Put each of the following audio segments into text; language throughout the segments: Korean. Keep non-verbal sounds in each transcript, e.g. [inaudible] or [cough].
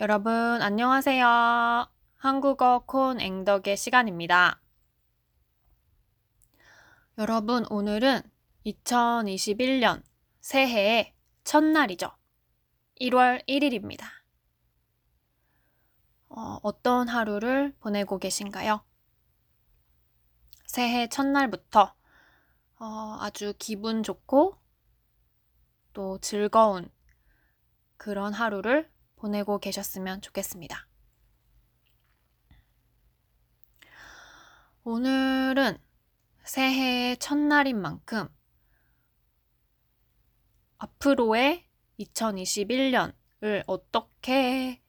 여러분, 안녕하세요. 한국어 콘 앵덕의 시간입니다. 여러분, 오늘은 2021년 새해의 첫날이죠. 1월 1일입니다. 어, 어떤 하루를 보내고 계신가요? 새해 첫날부터 어, 아주 기분 좋고 또 즐거운 그런 하루를 보내고 계셨으면 좋겠습니다. 오늘은 새해의 첫날인 만큼 앞으로의 2021년을 어떻게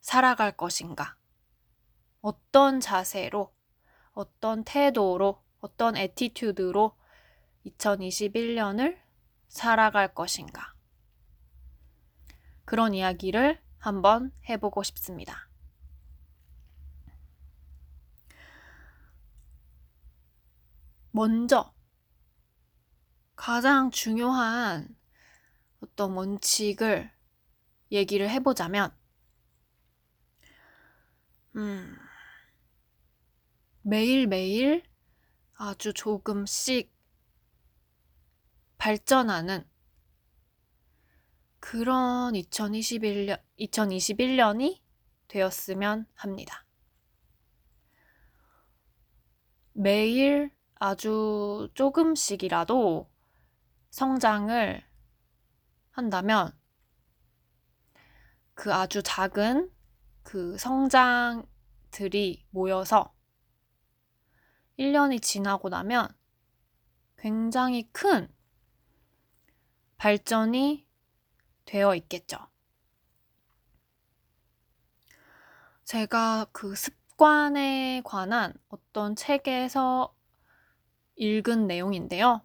살아갈 것인가? 어떤 자세로, 어떤 태도로, 어떤 attitude로 2021년을 살아갈 것인가? 그런 이야기를 한번 해보고 싶습니다. 먼저 가장 중요한 어떤 원칙을 얘기를 해보자면, 음, 매일매일 아주 조금씩 발전하는 그런 2021년, 2021년이 되었으면 합니다. 매일 아주 조금씩이라도 성장을 한다면 그 아주 작은 그 성장들이 모여서 1년이 지나고 나면 굉장히 큰 발전이 되어 있겠죠. 제가 그 습관에 관한 어떤 책에서 읽은 내용인데요.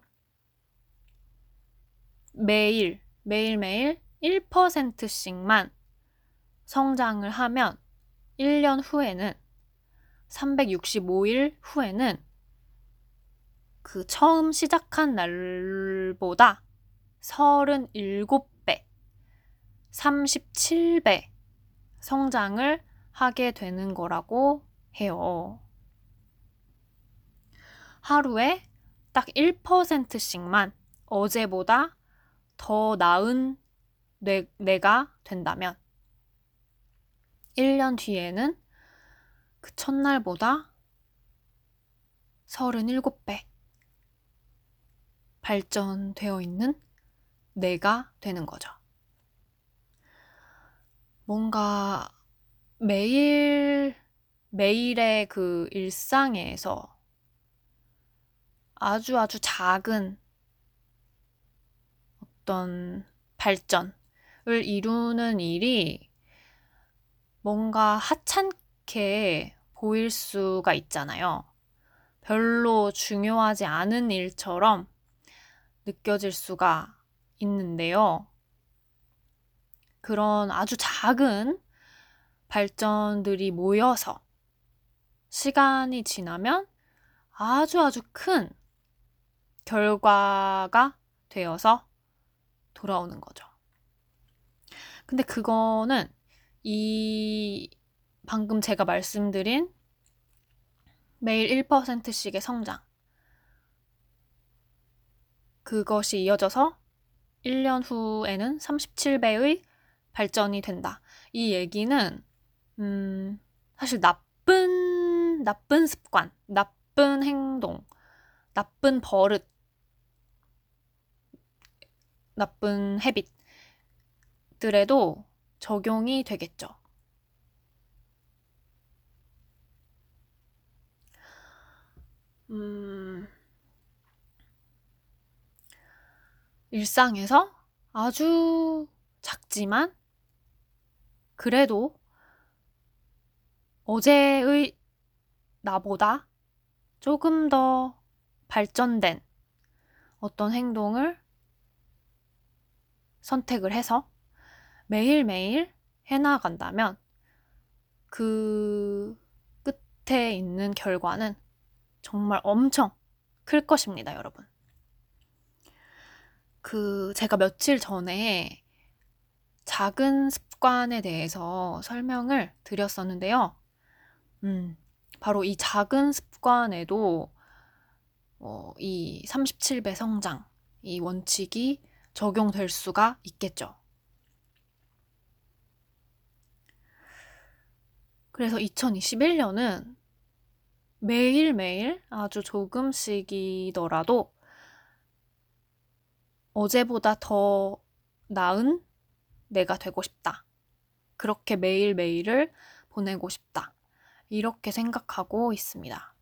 매일, 매일매일 1%씩만 성장을 하면 1년 후에는 365일 후에는 그 처음 시작한 날보다 37배, 37배 성장을 하게 되는 거라고 해요. 하루에 딱 1%씩만 어제보다 더 나은 내, 내가 된다면 1년 뒤에는 그 첫날보다 37배 발전되어 있는 내가 되는 거죠. 뭔가 매일, 매일의 그 일상에서 아주 아주 작은 어떤 발전을 이루는 일이 뭔가 하찮게 보일 수가 있잖아요. 별로 중요하지 않은 일처럼 느껴질 수가 있는데요. 그런 아주 작은 발전들이 모여서 시간이 지나면 아주 아주 큰 결과가 되어서 돌아오는 거죠. 근데 그거는 이 방금 제가 말씀드린 매일 1%씩의 성장. 그것이 이어져서 1년 후에는 37배의 발전이 된다. 이 얘기는, 음, 사실 나쁜, 나쁜 습관, 나쁜 행동, 나쁜 버릇, 나쁜 헤빗들에도 적용이 되겠죠. 음, 일상에서 아주 작지만 그래도 어제의 나보다 조금 더 발전된 어떤 행동을 선택을 해서 매일매일 해나간다면 그 끝에 있는 결과는 정말 엄청 클 것입니다, 여러분. 그, 제가 며칠 전에 작은 습 습관에 대해서 설명을 드렸었는데요. 음, 바로 이 작은 습관에도 어, 이 37배 성장, 이 원칙이 적용될 수가 있겠죠. 그래서 2021년은 매일매일 아주 조금씩이더라도 어제보다 더 나은 내가 되고 싶다. 그렇게 매일매일을 보내고 싶다. 이렇게 생각하고 있습니다.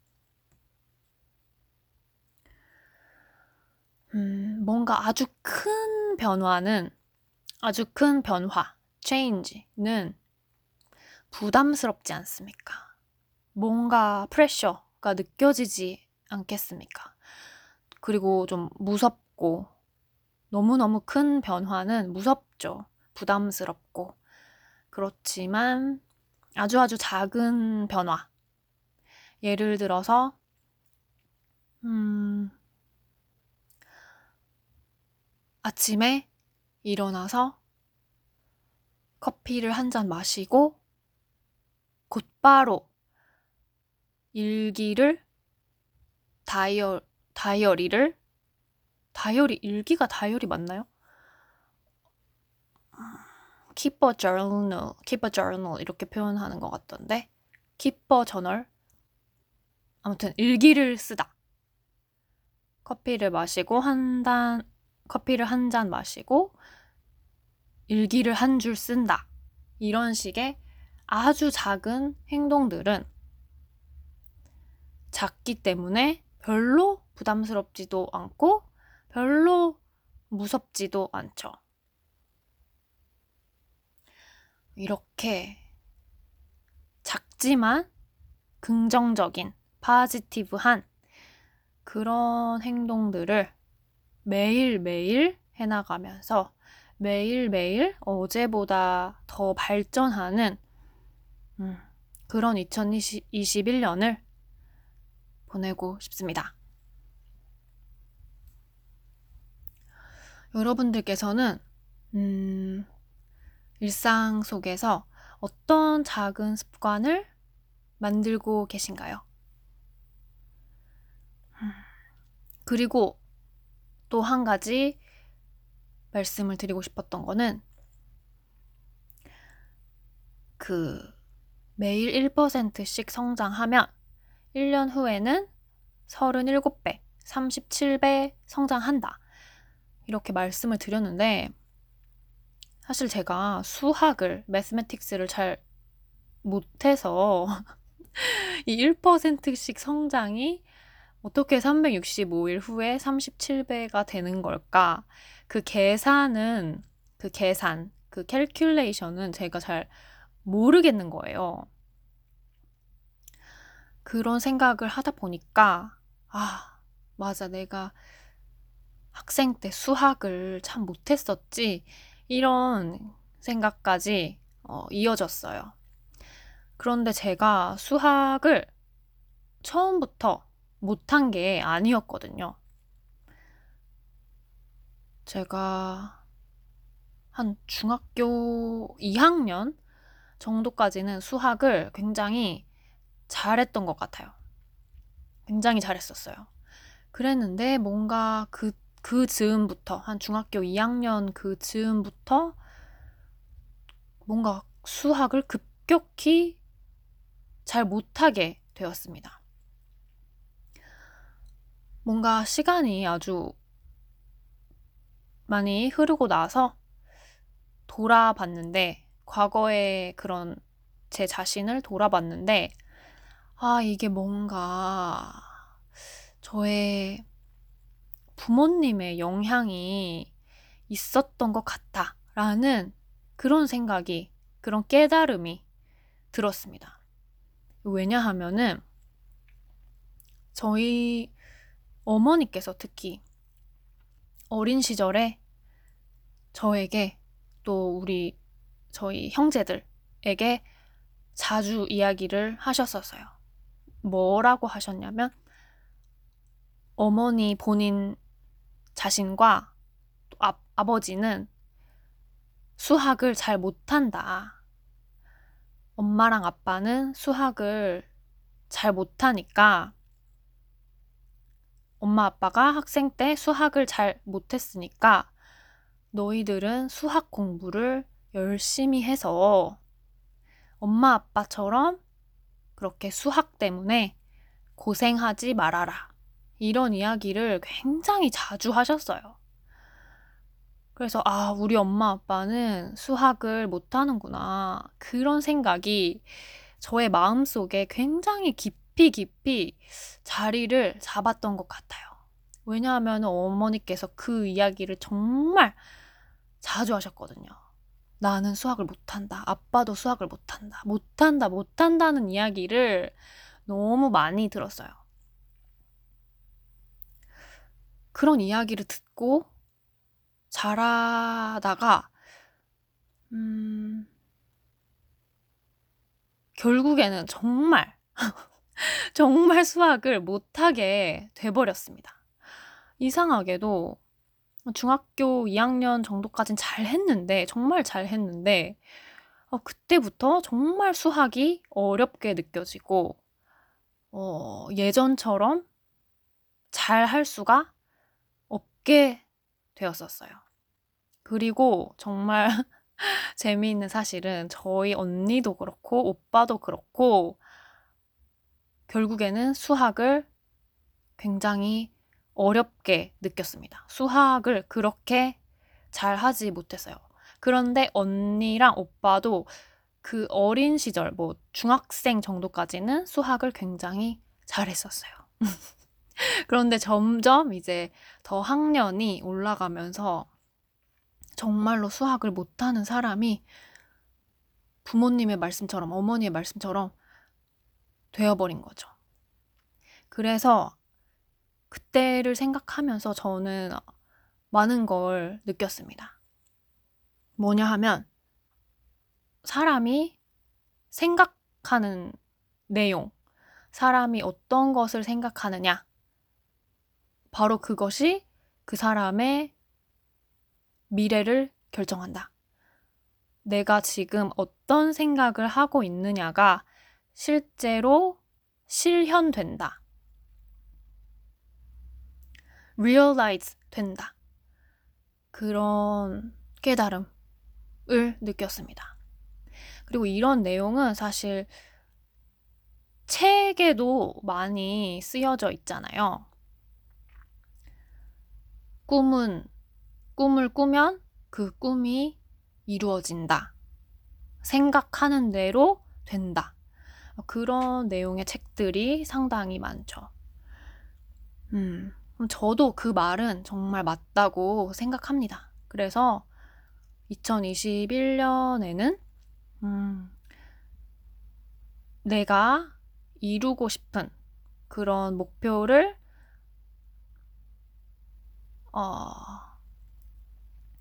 음, 뭔가 아주 큰 변화는, 아주 큰 변화, change는 부담스럽지 않습니까? 뭔가 프레셔가 느껴지지 않겠습니까? 그리고 좀 무섭고, 너무너무 큰 변화는 무섭죠. 부담스럽고. 그렇지만 아주 아주 작은 변화. 예를 들어서, 음, 아침에 일어나서 커피를 한 잔 마시고 곧바로 일기를 다이어 다이어리를 다이어리 일기가 다이어리 맞나요? Keep a journal, keep a journal 이렇게 표현하는 것 같던데 keep a journal 아무튼 일기를 쓰다 커피를 마시고 한단 커피를 한 잔 마시고 일기를 한 줄 쓴다. 이런 식의 아주 작은 행동들은 작기 때문에 별로 부담스럽지도 않고 별로 무섭지도 않죠. 이렇게 작지만 긍정적인, 파지티브한 그런 행동들을 매일매일 해나가면서 매일매일 어제보다 더 발전하는 음, 그런 2021년을 보내고 싶습니다. 여러분들께서는 음, 일상 속에서 어떤 작은 습관을 만들고 계신가요? 음, 그리고 또 한 가지 말씀을 드리고 싶었던 거는 그 매일 1%씩 성장하면 1년 후에는 37배, 37배 성장한다. 이렇게 말씀을 드렸는데 사실 제가 수학을, 매스매틱스를 잘 못해서 [laughs] 이 1%씩 성장이 어떻게 365일 후에 37배가 되는 걸까? 그 계산은, 그 계산, 그 캘큘레이션은 제가 잘 모르겠는 거예요. 그런 생각을 하다 보니까, 아, 맞아. 내가 학생 때 수학을 참 못했었지. 이런 생각까지 어, 이어졌어요. 그런데 제가 수학을 처음부터 못한 게 아니었거든요. 제가 한 중학교 2학년 정도까지는 수학을 굉장히 잘했던 것 같아요. 굉장히 잘했었어요. 그랬는데 뭔가 그, 그 즈음부터, 한 중학교 2학년 그 즈음부터 뭔가 수학을 급격히 잘 못하게 되었습니다. 뭔가 시간이 아주 많이 흐르고 나서 돌아봤는데, 과거의 그런 제 자신을 돌아봤는데, 아, 이게 뭔가 저의 부모님의 영향이 있었던 것 같다라는 그런 생각이, 그런 깨달음이 들었습니다. 왜냐하면은 저희 어머니께서 특히 어린 시절에 저에게 또 우리 저희 형제들에게 자주 이야기를 하셨었어요. 뭐라고 하셨냐면 어머니 본인 자신과 아, 아버지는 수학을 잘 못한다. 엄마랑 아빠는 수학을 잘 못하니까 엄마 아빠가 학생 때 수학을 잘 못했으니까 너희들은 수학 공부를 열심히 해서 엄마 아빠처럼 그렇게 수학 때문에 고생하지 말아라. 이런 이야기를 굉장히 자주 하셨어요. 그래서, 아, 우리 엄마 아빠는 수학을 못하는구나. 그런 생각이 저의 마음 속에 굉장히 깊이 깊이 자리를 잡았던 것 같아요. 왜냐하면 어머니께서 그 이야기를 정말 자주 하셨거든요. 나는 수학을 못한다. 아빠도 수학을 못한다. 못한다, 못한다는 이야기를 너무 많이 들었어요. 그런 이야기를 듣고 자라다가, 음, 결국에는 정말, [laughs] 정말 수학을 못하게 돼버렸습니다. 이상하게도 중학교 2학년 정도까진 잘 했는데, 정말 잘 했는데, 어, 그때부터 정말 수학이 어렵게 느껴지고, 어, 예전처럼 잘 할 수가 없게 되었었어요. 그리고 정말 [laughs] 재미있는 사실은 저희 언니도 그렇고 오빠도 그렇고 결국에는 수학을 굉장히 어렵게 느꼈습니다. 수학을 그렇게 잘 하지 못했어요. 그런데 언니랑 오빠도 그 어린 시절, 뭐 중학생 정도까지는 수학을 굉장히 잘했었어요. [laughs] 그런데 점점 이제 더 학년이 올라가면서 정말로 수학을 못하는 사람이 부모님의 말씀처럼, 어머니의 말씀처럼 되어버린 거죠. 그래서 그때를 생각하면서 저는 많은 걸 느꼈습니다. 뭐냐 하면 사람이 생각하는 내용, 사람이 어떤 것을 생각하느냐, 바로 그것이 그 사람의 미래를 결정한다. 내가 지금 어떤 생각을 하고 있느냐가 실제로 실현된다. realize 된다. 그런 깨달음을 느꼈습니다. 그리고 이런 내용은 사실 책에도 많이 쓰여져 있잖아요. 꿈은, 꿈을 꾸면 그 꿈이 이루어진다. 생각하는 대로 된다. 그런 내용의 책들이 상당히 많죠. 음, 저도 그 말은 정말 맞다고 생각합니다. 그래서 2021년에는, 음, 내가 이루고 싶은 그런 목표를, 어,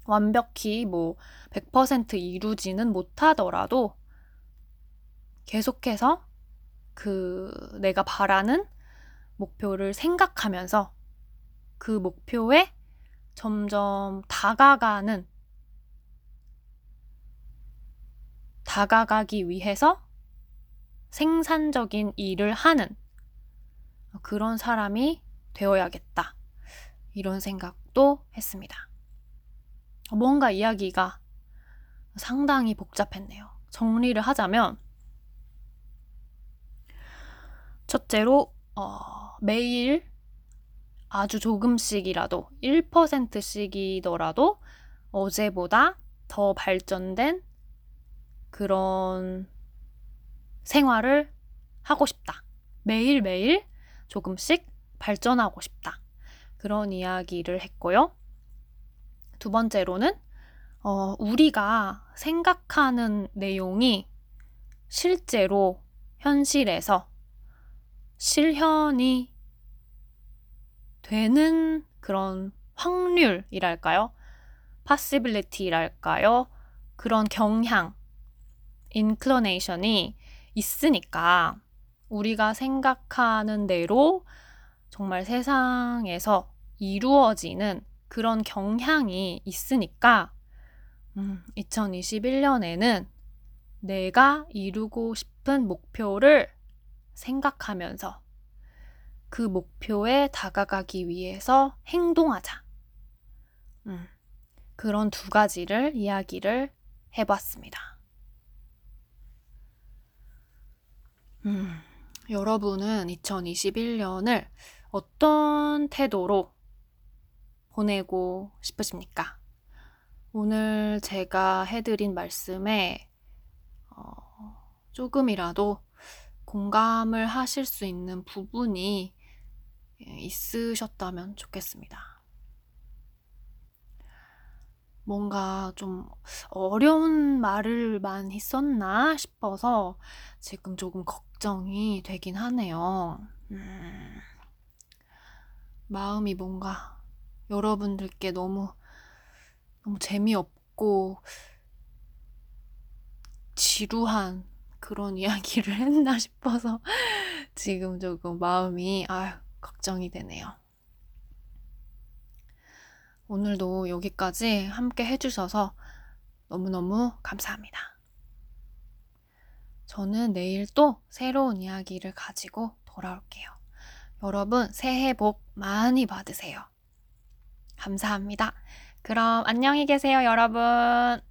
완벽히 뭐 100% 이루지는 못하더라도 계속해서 그 내가 바라는 목표를 생각하면서 그 목표에 점점 다가가는 다가가기 위해서 생산적인 일을 하는 그런 사람이 되어야겠다. 이런 생각도 했습니다. 뭔가 이야기가 상당히 복잡했네요. 정리를 하자면, 첫째로, 어, 매일 아주 조금씩이라도 1%씩이더라도 어제보다 더 발전된 그런 생활을 하고 싶다. 매일매일 조금씩 발전하고 싶다. 그런 이야기를 했고요. 두 번째로는 어, 우리가 생각하는 내용이 실제로 현실에서 실현이 되는 그런 확률이랄까요? possibility랄까요? 그런 경향, inclination이 있으니까 우리가 생각하는 대로 정말 세상에서 이루어지는 그런 경향이 있으니까 음, 2021년에는 내가 이루고 싶은 목표를 생각하면서 그 목표에 다가가기 위해서 행동하자. 음, 그런 두 가지를 이야기를 해봤습니다. 음, 여러분은 2021년을 어떤 태도로 보내고 싶으십니까? 오늘 제가 해드린 말씀에 어, 조금이라도 공감을 하실 수 있는 부분이 있으셨다면 좋겠습니다. 뭔가 좀 어려운 말을 많이 썼나 싶어서 지금 조금 걱정이 되긴 하네요. 음, 마음이 뭔가 여러분들께 너무 너무 재미없고 지루한 그런 [laughs] 이야기를 했나 싶어서 지금 조금 마음이 아유 걱정이 되네요. 오늘도 여기까지 함께 해주셔서 너무너무 감사합니다. 저는 내일 또 새로운 이야기를 가지고 돌아올게요. 여러분 새해 복 많이 받으세요. 감사합니다. 그럼 안녕히 계세요, 여러분.